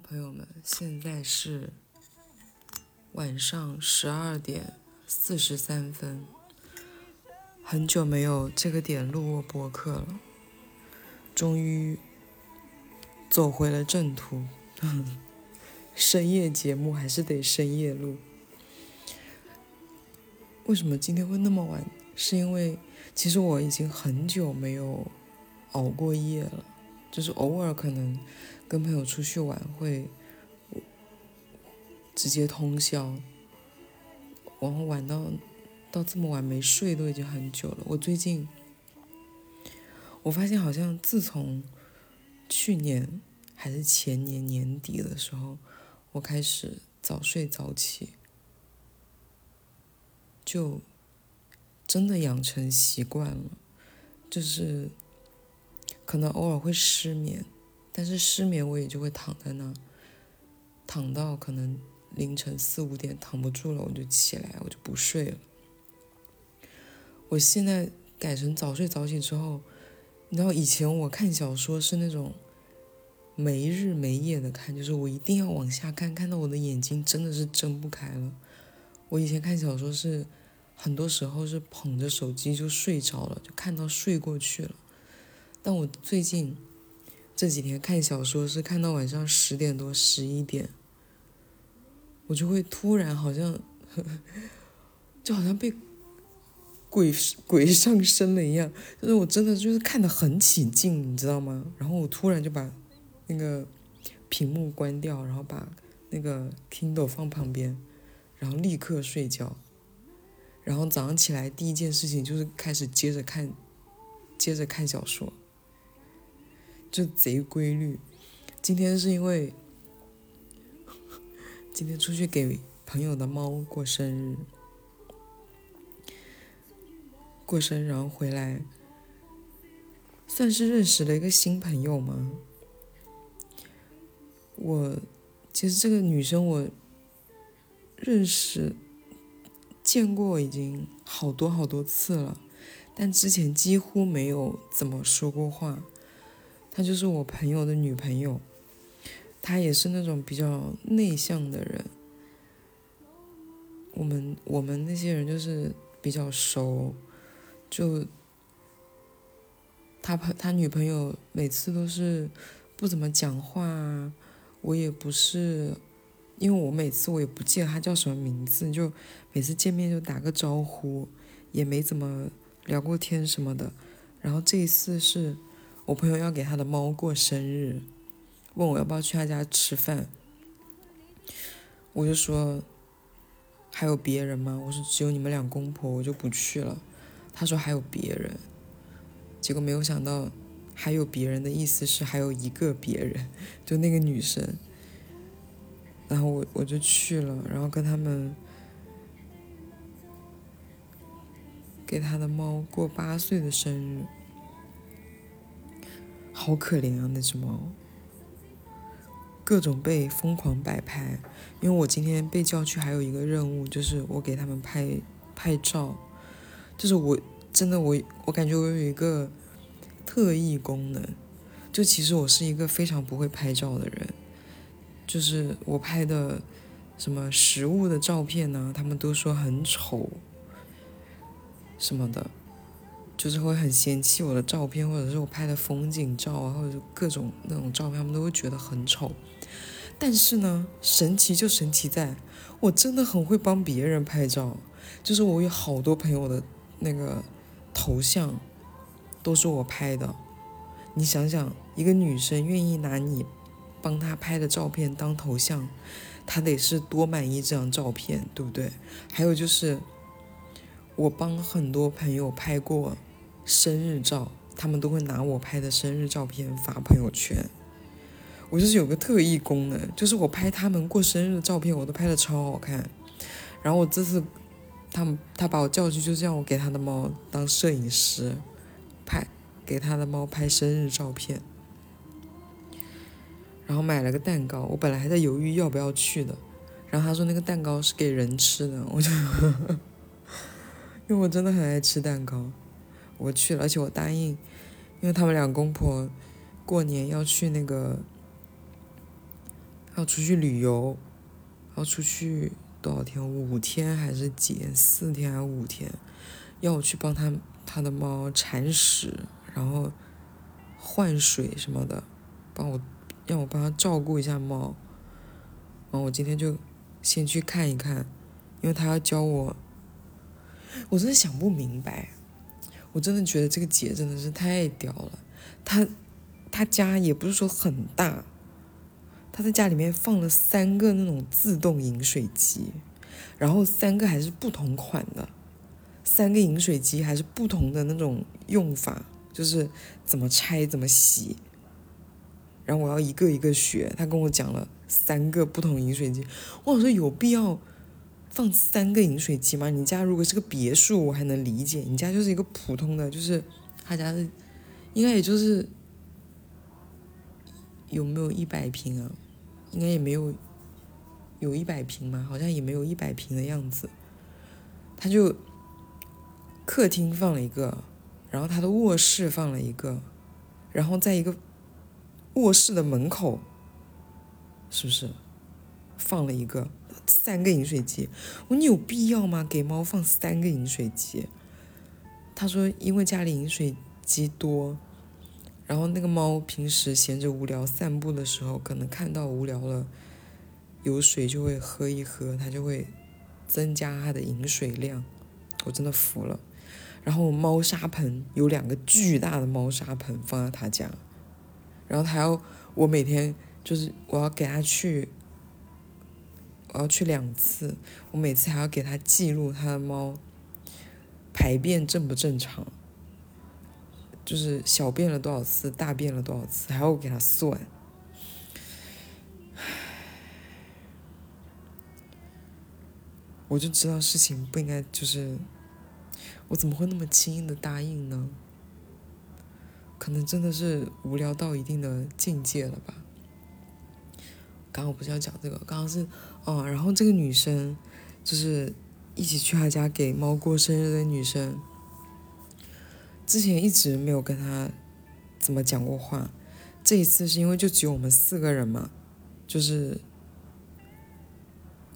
朋友们，现在是晚上十二点四十三分，很久没有这个点录过播客了，终于走回了正途。深夜节目还是得深夜录。为什么今天会那么晚？是因为其实我已经很久没有熬过夜了，就是偶尔可能。跟朋友出去玩会直接通宵，然后玩到到这么晚没睡都已经很久了。我最近我发现好像自从去年还是前年年底的时候，我开始早睡早起，就真的养成习惯了，就是可能偶尔会失眠。但是失眠，我也就会躺在那，躺到可能凌晨四五点，躺不住了，我就起来，我就不睡了。我现在改成早睡早起之后，你知道以前我看小说是那种没日没夜的看，就是我一定要往下看，看到我的眼睛真的是睁不开了。我以前看小说是很多时候是捧着手机就睡着了，就看到睡过去了。但我最近。这几天看小说是看到晚上十点多十一点，我就会突然好像，就好像被鬼鬼上身了一样，就是我真的就是看的很起劲，你知道吗？然后我突然就把那个屏幕关掉，然后把那个 Kindle 放旁边，然后立刻睡觉，然后早上起来第一件事情就是开始接着看，接着看小说。就贼规律。今天是因为今天出去给朋友的猫过生日，过生日然后回来，算是认识了一个新朋友吗？我其实这个女生我认识见过已经好多好多次了，但之前几乎没有怎么说过话。她就是我朋友的女朋友，她也是那种比较内向的人。我们我们那些人就是比较熟，就他朋他女朋友每次都是不怎么讲话，我也不是，因为我每次我也不记得他叫什么名字，就每次见面就打个招呼，也没怎么聊过天什么的。然后这一次是。我朋友要给他的猫过生日，问我要不要去他家吃饭，我就说还有别人吗？我说只有你们两公婆，我就不去了。他说还有别人，结果没有想到还有别人的意思是还有一个别人，就那个女生。然后我我就去了，然后跟他们给他的猫过八岁的生日。好可怜啊，那只猫，各种被疯狂摆拍。因为我今天被叫去，还有一个任务，就是我给他们拍拍照。就是我真的我我感觉我有一个特异功能，就其实我是一个非常不会拍照的人。就是我拍的什么食物的照片呢，他们都说很丑，什么的。就是会很嫌弃我的照片，或者是我拍的风景照啊，或者各种那种照片，他们都会觉得很丑。但是呢，神奇就神奇在，我真的很会帮别人拍照。就是我有好多朋友的那个头像都是我拍的。你想想，一个女生愿意拿你帮她拍的照片当头像，她得是多满意这张照片，对不对？还有就是，我帮很多朋友拍过。生日照，他们都会拿我拍的生日照片发朋友圈。我就是有个特异功能，就是我拍他们过生日的照片，我都拍的超好看。然后我这次，他们他把我叫去，就是让我给他的猫当摄影师，拍给他的猫拍生日照片。然后买了个蛋糕，我本来还在犹豫要不要去的。然后他说那个蛋糕是给人吃的，我就，因为我真的很爱吃蛋糕。我去了，而且我答应，因为他们两公婆过年要去那个，要出去旅游，要出去多少天？五天还是几天？四天还是五天？要我去帮他他的猫铲屎，然后换水什么的，帮我让我帮他照顾一下猫。然后我今天就先去看一看，因为他要教我。我真的想不明白，我真的觉得这个姐真的是太屌了。她她家也不是说很大，她在家里面放了三个那种自动饮水机，然后三个还是不同款的，三个饮水机还是不同的那种用法，就是怎么拆怎么洗。然后我要一个一个学，他跟我讲了三个不同饮水机，我说有必要。放三个饮水机吗？你家如果是个别墅，我还能理解。你家就是一个普通的，就是他家的，应该也就是有没有一百平啊？应该也没有，有一百平吗？好像也没有一百平的样子。他就客厅放了一个，然后他的卧室放了一个，然后在一个卧室的门口，是不是放了一个？三个饮水机，我说你有必要吗？给猫放三个饮水机？他说因为家里饮水机多，然后那个猫平时闲着无聊散步的时候，可能看到无聊了，有水就会喝一喝，它就会增加它的饮水量。我真的服了。然后猫砂盆有两个巨大的猫砂盆放在他家，然后他要我每天就是我要给他去。我要去两次，我每次还要给他记录他的猫排便正不正常，就是小便了多少次，大便了多少次，还要给他算。我就知道事情不应该，就是我怎么会那么轻易的答应呢？可能真的是无聊到一定的境界了吧。刚刚我不是要讲这个，刚刚是。哦，然后这个女生就是一起去他家给猫过生日的女生，之前一直没有跟他怎么讲过话，这一次是因为就只有我们四个人嘛，就是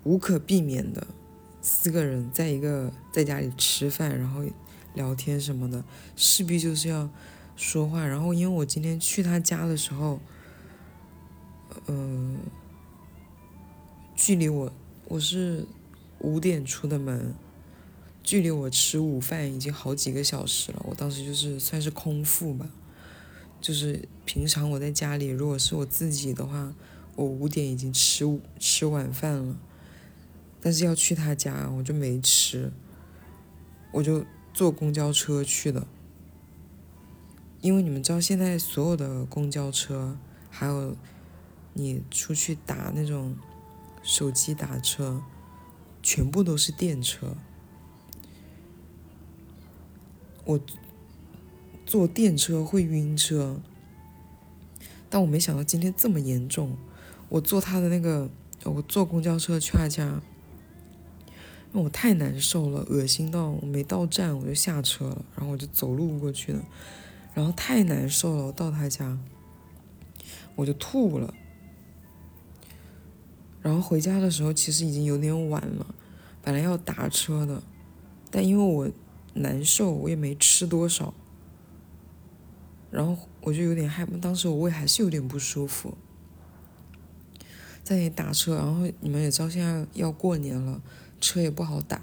无可避免的四个人在一个在家里吃饭，然后聊天什么的，势必就是要说话。然后因为我今天去他家的时候，嗯。距离我我是五点出的门，距离我吃午饭已经好几个小时了。我当时就是算是空腹吧，就是平常我在家里，如果是我自己的话，我五点已经吃吃晚饭了。但是要去他家，我就没吃，我就坐公交车去的。因为你们知道，现在所有的公交车，还有你出去打那种。手机打车，全部都是电车。我坐电车会晕车，但我没想到今天这么严重。我坐他的那个，我坐公交车去他家，因为我太难受了，恶心到我没到站我就下车了，然后我就走路过去了，然后太难受了，我到他家我就吐了。然后回家的时候，其实已经有点晚了，本来要打车的，但因为我难受，我也没吃多少，然后我就有点害怕，当时我胃还是有点不舒服，在那打车，然后你们也知道现在要过年了，车也不好打，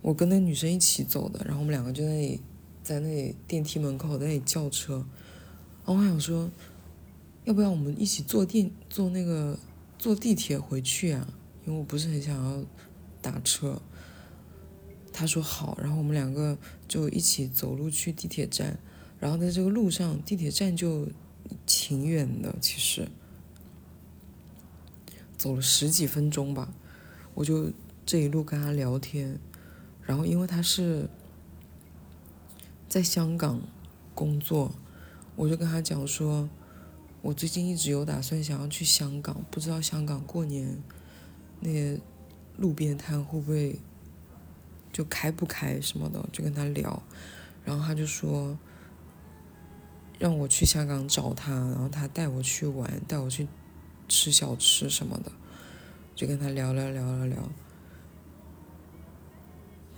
我跟那女生一起走的，然后我们两个就在那里，在那里电梯门口在那里叫车，然后我想说，要不要我们一起坐电坐那个。坐地铁回去啊，因为我不是很想要打车。他说好，然后我们两个就一起走路去地铁站。然后在这个路上，地铁站就挺远的，其实走了十几分钟吧。我就这一路跟他聊天，然后因为他是在香港工作，我就跟他讲说。我最近一直有打算想要去香港，不知道香港过年那些路边摊会不会就开不开什么的，就跟他聊，然后他就说让我去香港找他，然后他带我去玩，带我去吃小吃什么的，就跟他聊聊聊聊聊，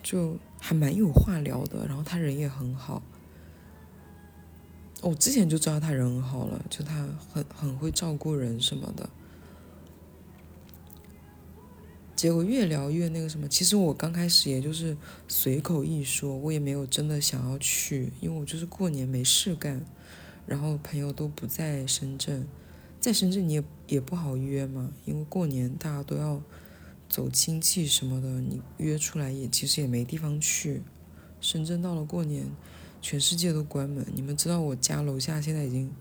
就还蛮有话聊的。然后他人也很好，我之前就知道他人很好了，就他很很会照顾人什么的。结果越聊越那个什么，其实我刚开始也就是随口一说，我也没有真的想要去，因为我就是过年没事干，然后朋友都不在深圳，在深圳你也也不好约嘛，因为过年大家都要走亲戚什么的，你约出来也其实也没地方去。深圳到了过年，全世界都关门，你们知道我家楼下现在已经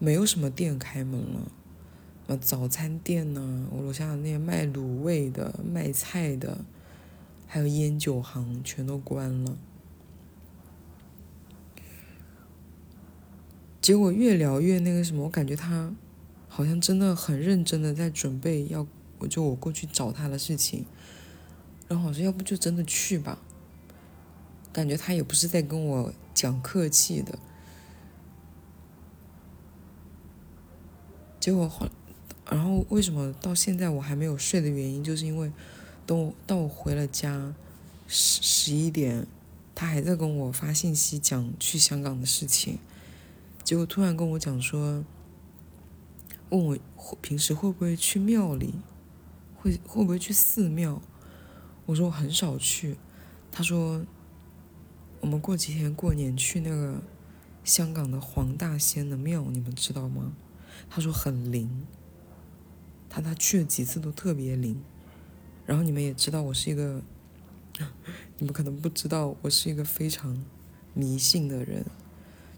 没有什么店开门了。呃，早餐店呢，我楼下那些卖卤味的、卖菜的，还有烟酒行，全都关了。结果越聊越那个什么，我感觉他好像真的很认真的在准备要，我就我过去找他的事情。然后我说，要不就真的去吧。感觉他也不是在跟我讲客气的。结果后。然后为什么到现在我还没有睡的原因，就是因为，等我到我回了家，十十一点，他还在跟我发信息讲去香港的事情，结果突然跟我讲说，问我平时会不会去庙里，会会不会去寺庙，我说我很少去，他说，我们过几天过年去那个香港的黄大仙的庙，你们知道吗？他说很灵。他他去了几次都特别灵，然后你们也知道我是一个，你们可能不知道我是一个非常迷信的人，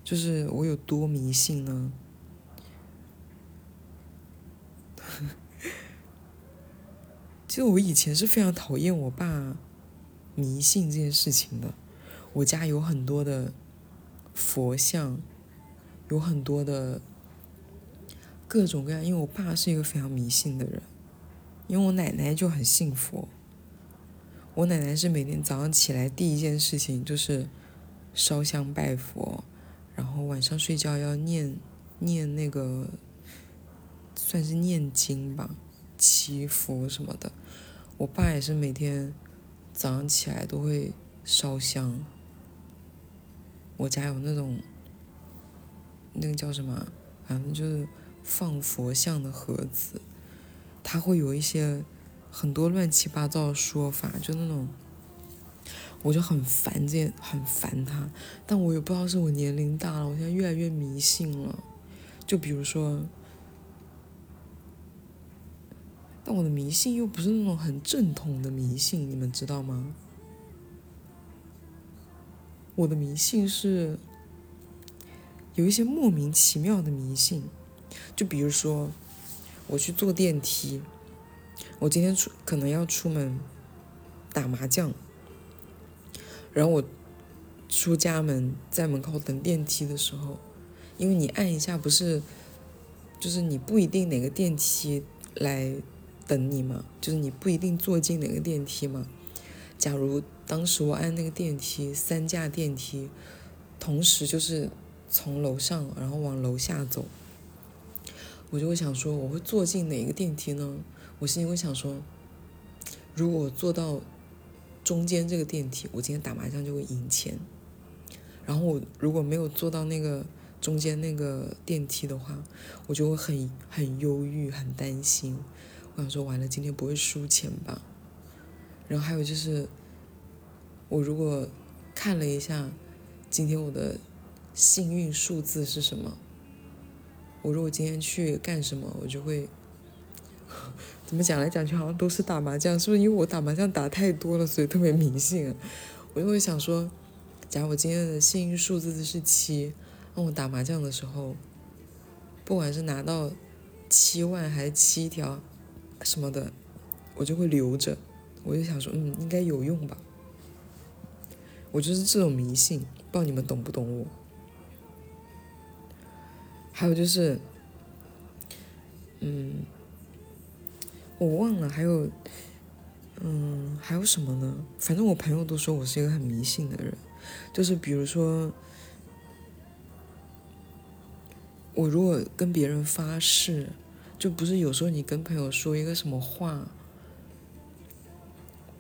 就是我有多迷信呢？其实我以前是非常讨厌我爸迷信这件事情的，我家有很多的佛像，有很多的。各种各样，因为我爸是一个非常迷信的人，因为我奶奶就很信佛。我奶奶是每天早上起来第一件事情就是烧香拜佛，然后晚上睡觉要念念那个算是念经吧，祈福什么的。我爸也是每天早上起来都会烧香。我家有那种那个叫什么，反正就是。放佛像的盒子，他会有一些很多乱七八糟的说法，就那种，我就很烦这，很烦他。但我也不知道是我年龄大了，我现在越来越迷信了。就比如说，但我的迷信又不是那种很正统的迷信，你们知道吗？我的迷信是有一些莫名其妙的迷信。就比如说，我去坐电梯，我今天出可能要出门打麻将，然后我出家门在门口等电梯的时候，因为你按一下不是，就是你不一定哪个电梯来等你嘛，就是你不一定坐进哪个电梯嘛。假如当时我按那个电梯，三架电梯同时就是从楼上然后往楼下走。我就会想说，我会坐进哪个电梯呢？我心里会想说，如果坐到中间这个电梯，我今天打麻将就会赢钱。然后我如果没有坐到那个中间那个电梯的话，我就会很很忧郁、很担心。我想说，完了，今天不会输钱吧？然后还有就是，我如果看了一下今天我的幸运数字是什么？我如果今天去干什么，我就会 怎么讲来讲去，好像都是打麻将，是不是因为我打麻将打太多了，所以特别迷信啊？我就会想说，假如我今天的幸运数字是七，那我打麻将的时候，不管是拿到七万还是七条什么的，我就会留着。我就想说，嗯，应该有用吧。我就是这种迷信，不知道你们懂不懂我。还有就是，嗯，我忘了还有，嗯，还有什么呢？反正我朋友都说我是一个很迷信的人，就是比如说，我如果跟别人发誓，就不是有时候你跟朋友说一个什么话，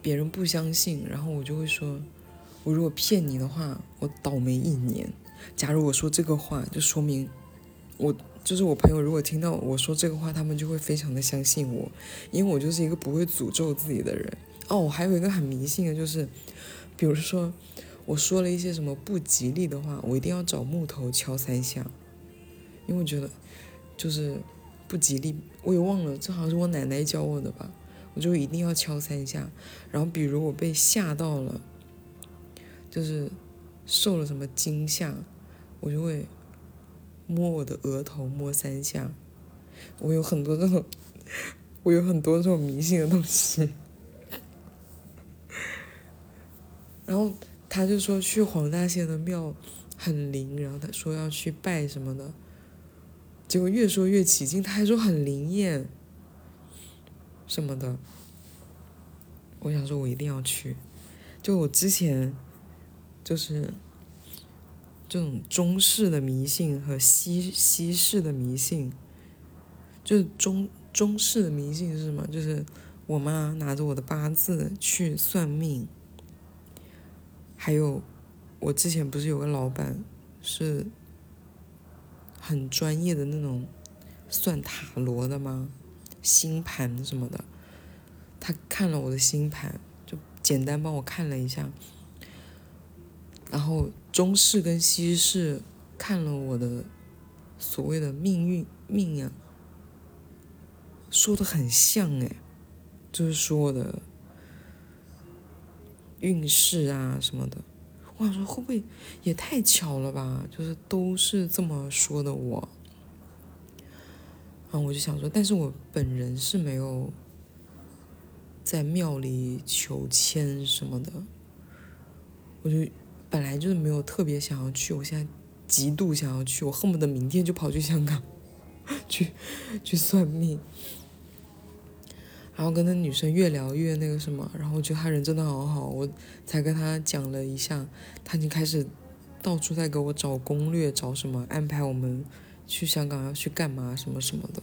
别人不相信，然后我就会说，我如果骗你的话，我倒霉一年。假如我说这个话，就说明我就是我朋友，如果听到我说这个话，他们就会非常的相信我，因为我就是一个不会诅咒自己的人。哦，我还有一个很迷信的，就是比如说我说了一些什么不吉利的话，我一定要找木头敲三下，因为我觉得就是不吉利。我也忘了，这好像是我奶奶教我的吧，我就一定要敲三下。然后比如我被吓到了，就是受了什么惊吓。我就会摸我的额头，摸三下。我有很多这种，我有很多这种迷信的东西。然后他就说去黄大仙的庙很灵，然后他说要去拜什么的，结果越说越起劲，他还说很灵验什么的。我想说，我一定要去。就我之前就是。这种中式的迷信和西西式的迷信，就是中中式的迷信是什么？就是我妈拿着我的八字去算命，还有我之前不是有个老板是很专业的那种算塔罗的吗？星盘什么的，他看了我的星盘，就简单帮我看了一下。然后中式跟西式看了我的所谓的命运命呀，说的很像哎，就是说我的运势啊什么的。我想说会不会也太巧了吧？就是都是这么说的我。然后我就想说，但是我本人是没有在庙里求签什么的，我就。本来就是没有特别想要去，我现在极度想要去，我恨不得明天就跑去香港，去去算命。然后跟那女生越聊越那个什么，然后我觉得她人真的好好，我才跟她讲了一下，她已经开始到处在给我找攻略，找什么安排我们去香港要去干嘛什么什么的，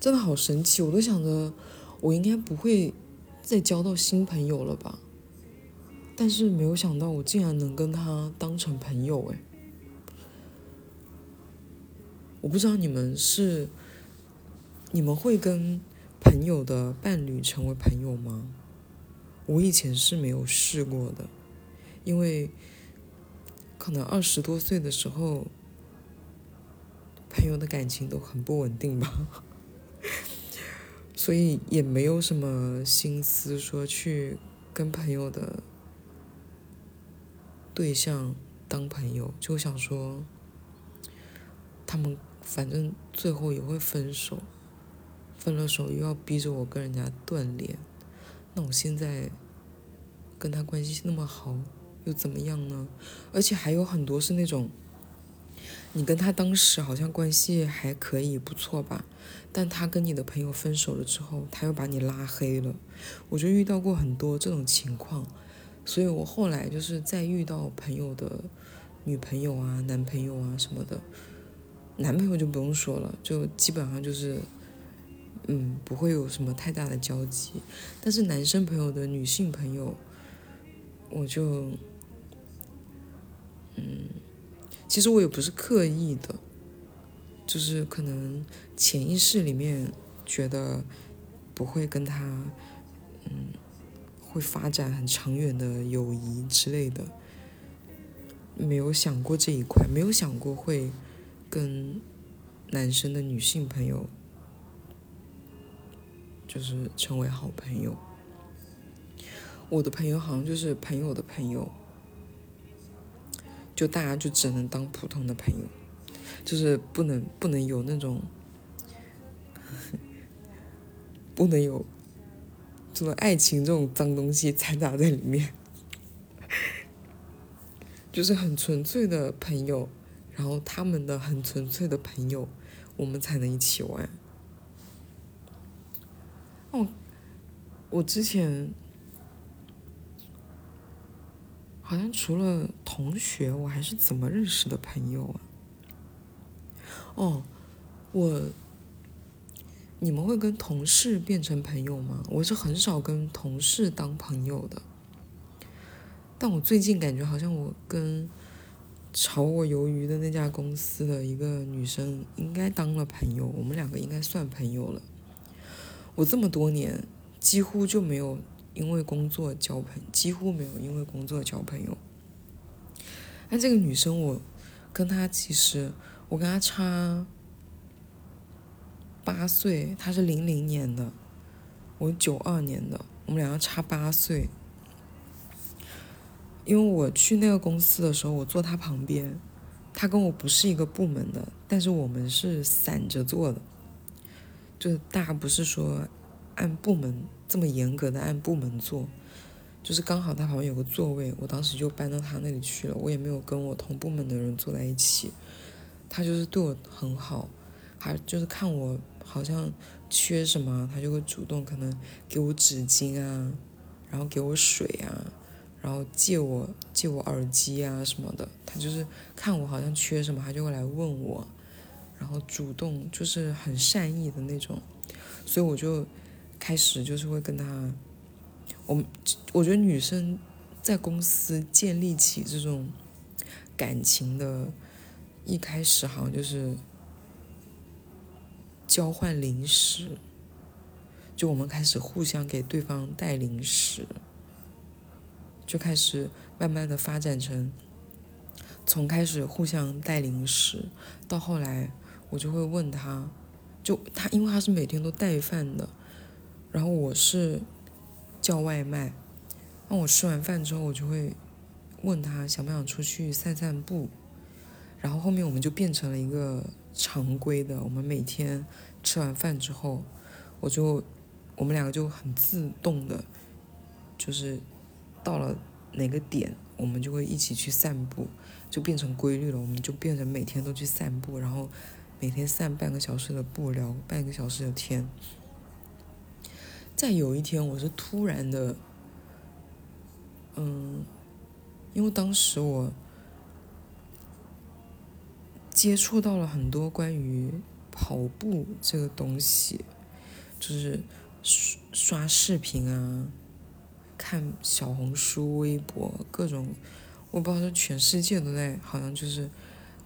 真的好神奇，我都想着我应该不会再交到新朋友了吧。但是没有想到，我竟然能跟他当成朋友哎！我不知道你们是，你们会跟朋友的伴侣成为朋友吗？我以前是没有试过的，因为可能二十多岁的时候，朋友的感情都很不稳定吧，所以也没有什么心思说去跟朋友的。对象当朋友，就想说，他们反正最后也会分手，分了手又要逼着我跟人家断联，那我现在跟他关系那么好，又怎么样呢？而且还有很多是那种，你跟他当时好像关系还可以，不错吧？但他跟你的朋友分手了之后，他又把你拉黑了，我就遇到过很多这种情况。所以我后来就是在遇到朋友的女朋友啊、男朋友啊什么的，男朋友就不用说了，就基本上就是，嗯，不会有什么太大的交集。但是男生朋友的女性朋友，我就，嗯，其实我也不是刻意的，就是可能潜意识里面觉得不会跟他，嗯。会发展很长远的友谊之类的，没有想过这一块，没有想过会跟男生的女性朋友就是成为好朋友。我的朋友好像就是朋友的朋友，就大家就只能当普通的朋友，就是不能不能有那种 不能有。什么爱情这种脏东西掺杂在里面，就是很纯粹的朋友，然后他们的很纯粹的朋友，我们才能一起玩。哦，我之前好像除了同学，我还是怎么认识的朋友啊？哦，我，你们会跟同事变成朋友吗？我是很少跟同事当朋友的，但我最近感觉好像我跟炒我鱿鱼的那家公司的一个女生应该当了朋友，我们两个应该算朋友了。我这么多年几乎就没有因为工作交朋，几乎没有因为工作交朋友。但这个女生，我跟她其实我跟她差。八岁，他是零零年的，我九二年的，我们两个差八岁。因为我去那个公司的时候，我坐他旁边，他跟我不是一个部门的，但是我们是散着坐的，就是大不是说按部门这么严格的按部门坐，就是刚好他旁边有个座位，我当时就搬到他那里去了，我也没有跟我同部门的人坐在一起，他就是对我很好，还就是看我。好像缺什么，他就会主动可能给我纸巾啊，然后给我水啊，然后借我借我耳机啊什么的。他就是看我好像缺什么，他就会来问我，然后主动就是很善意的那种。所以我就开始就是会跟他，我我觉得女生在公司建立起这种感情的，一开始好像就是。交换零食，就我们开始互相给对方带零食，就开始慢慢的发展成，从开始互相带零食，到后来我就会问他，就他因为他是每天都带饭的，然后我是叫外卖，那我吃完饭之后我就会问他想不想出去散散步，然后后面我们就变成了一个。常规的，我们每天吃完饭之后，我就我们两个就很自动的，就是到了哪个点，我们就会一起去散步，就变成规律了。我们就变成每天都去散步，然后每天散半个小时的步，聊半个小时的天。再有一天，我是突然的，嗯，因为当时我。接触到了很多关于跑步这个东西，就是刷刷视频啊，看小红书、微博，各种，我不知道是全世界都在，好像就是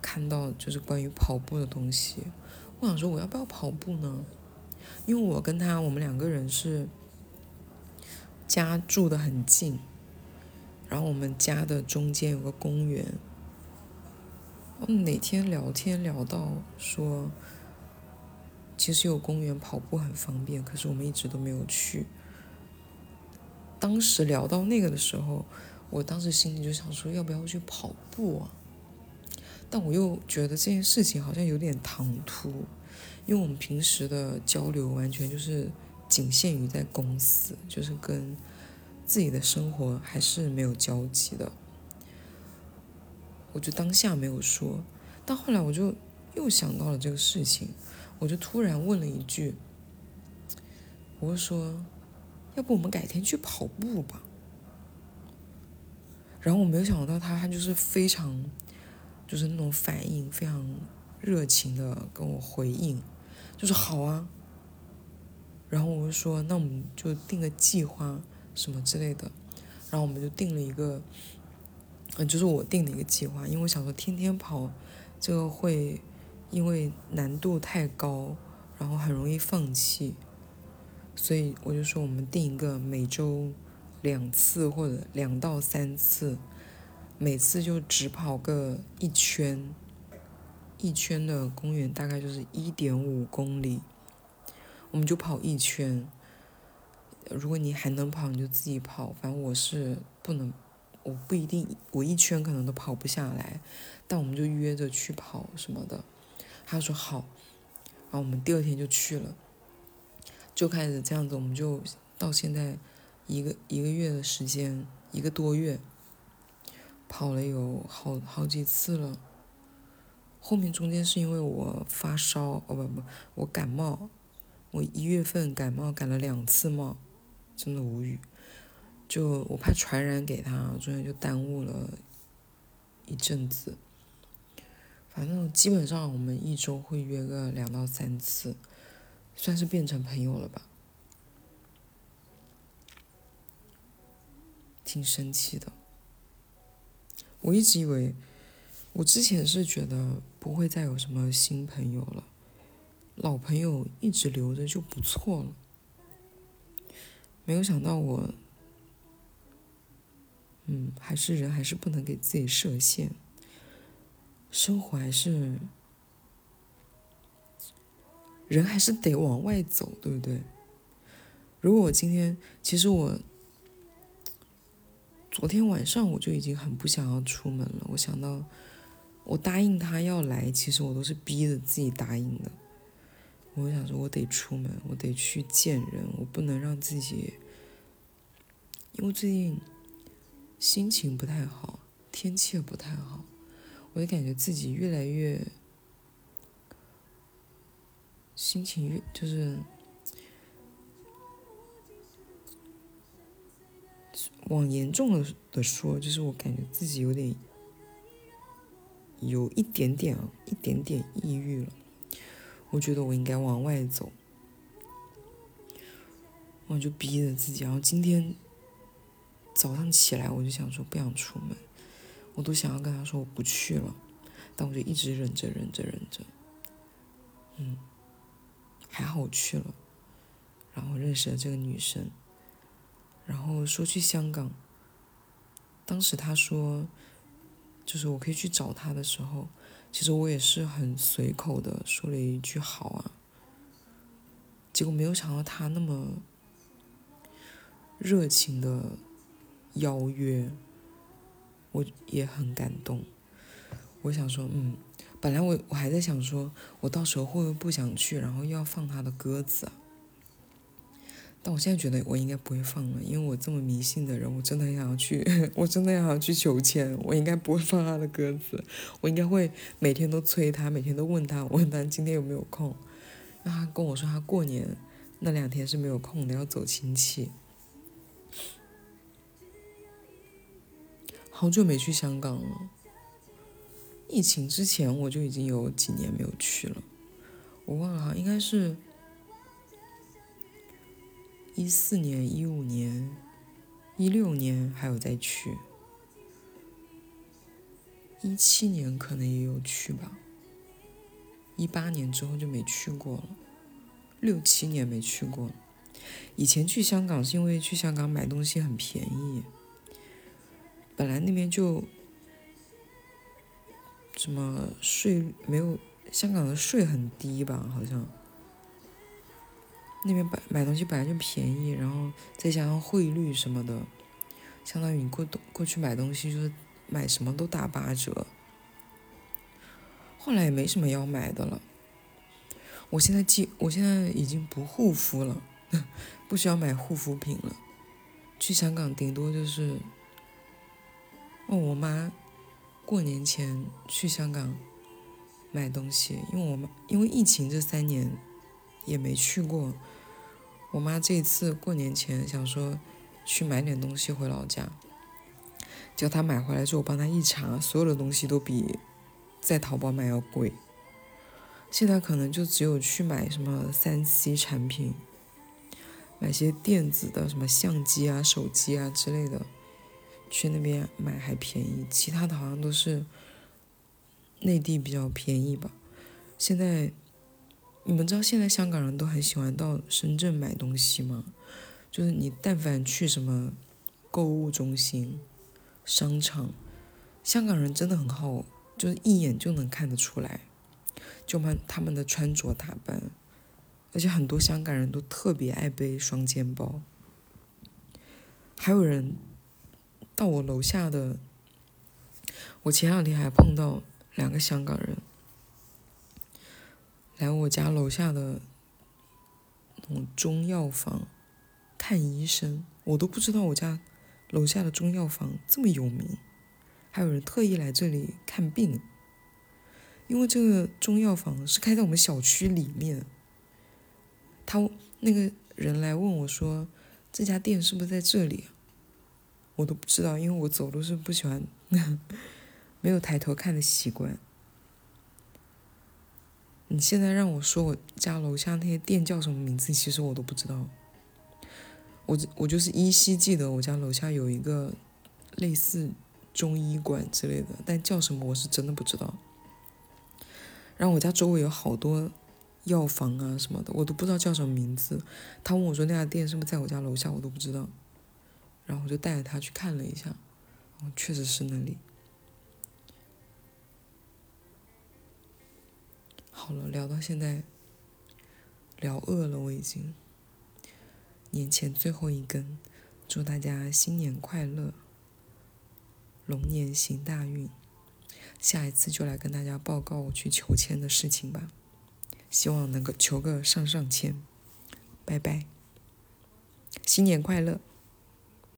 看到就是关于跑步的东西。我想说，我要不要跑步呢？因为我跟他，我们两个人是家住的很近，然后我们家的中间有个公园。我们哪天聊天聊到说，其实有公园跑步很方便，可是我们一直都没有去。当时聊到那个的时候，我当时心里就想说，要不要去跑步啊？但我又觉得这件事情好像有点唐突，因为我们平时的交流完全就是仅限于在公司，就是跟自己的生活还是没有交集的。我就当下没有说，但后来我就又想到了这个事情，我就突然问了一句：“我说，要不我们改天去跑步吧？”然后我没有想到他，他就是非常，就是那种反应非常热情的跟我回应，就是好啊。然后我就说：“那我们就定个计划什么之类的。”然后我们就定了一个。嗯，就是我定的一个计划，因为我想说天天跑，这个会因为难度太高，然后很容易放弃，所以我就说我们定一个每周两次或者两到三次，每次就只跑个一圈，一圈的公园大概就是一点五公里，我们就跑一圈。如果你还能跑，你就自己跑，反正我是不能。我不一定，我一圈可能都跑不下来，但我们就约着去跑什么的。他说好，然后我们第二天就去了，就开始这样子，我们就到现在一个一个月的时间，一个多月，跑了有好好几次了。后面中间是因为我发烧，哦不不，我感冒，我一月份感冒感了两次冒，真的无语。就我怕传染给他，中间就耽误了一阵子。反正基本上我们一周会约个两到三次，算是变成朋友了吧。挺生气的，我一直以为，我之前是觉得不会再有什么新朋友了，老朋友一直留着就不错了。没有想到我，嗯，还是人还是不能给自己设限，生活还是，人还是得往外走，对不对？如果我今天，其实我。昨天晚上我就已经很不想要出门了。我想到，我答应他要来，其实我都是逼着自己答应的。我想说，我得出门，我得去见人，我不能让自己，因为最近心情不太好，天气也不太好，我就感觉自己越来越心情越就是。往严重了的说，就是我感觉自己有点，有一点点，一点点抑郁了。我觉得我应该往外走，我就逼着自己。然后今天早上起来，我就想说不想出门，我都想要跟他说我不去了，但我就一直忍着，忍着，忍着。嗯，还好我去了，然后认识了这个女生。然后说去香港，当时他说，就是我可以去找他的时候，其实我也是很随口的说了一句好啊。结果没有想到他那么热情的邀约，我也很感动。我想说，嗯，本来我我还在想说，我到时候会不会不想去，然后又要放他的鸽子啊？但我现在觉得我应该不会放了，因为我这么迷信的人，我真的很想要去，我真的想要去求签，我应该不会放他的鸽子，我应该会每天都催他，每天都问他，问他今天有没有空，让他跟我说他过年那两天是没有空的，要走亲戚。好久没去香港了，疫情之前我就已经有几年没有去了，我忘了哈，应该是。一四年、一五年、一六年还有再去，一七年可能也有去吧，一八年之后就没去过了，六七年没去过。以前去香港是因为去香港买东西很便宜，本来那边就什么税没有，香港的税很低吧，好像。那边买买东西本来就便宜，然后再加上汇率什么的，相当于你过过去买东西就是买什么都打八折。后来也没什么要买的了。我现在记，我现在已经不护肤了，不需要买护肤品了。去香港顶多就是，哦，我妈过年前去香港买东西，因为我妈因为疫情这三年也没去过。我妈这次过年前想说去买点东西回老家，叫她买回来之后，我帮她一查，所有的东西都比在淘宝买要贵。现在可能就只有去买什么三 C 产品，买些电子的什么相机啊、手机啊之类的，去那边买还便宜。其他的好像都是内地比较便宜吧。现在。你们知道现在香港人都很喜欢到深圳买东西吗？就是你但凡去什么购物中心、商场，香港人真的很好，就是一眼就能看得出来，就们他们的穿着打扮，而且很多香港人都特别爱背双肩包，还有人到我楼下的，我前两天还碰到两个香港人。来我家楼下的那种中药房看医生，我都不知道我家楼下的中药房这么有名，还有人特意来这里看病。因为这个中药房是开在我们小区里面，他那个人来问我说：“这家店是不是在这里？”我都不知道，因为我走路是不喜欢没有抬头看的习惯。你现在让我说我家楼下那些店叫什么名字，其实我都不知道。我我就是依稀记得我家楼下有一个类似中医馆之类的，但叫什么我是真的不知道。然后我家周围有好多药房啊什么的，我都不知道叫什么名字。他问我说那家店是不是在我家楼下，我都不知道。然后我就带着他去看了一下，确实是那里。好了，聊到现在，聊饿了，我已经。年前最后一根，祝大家新年快乐，龙年行大运。下一次就来跟大家报告我去求签的事情吧，希望能够求个上上签。拜拜，新年快乐。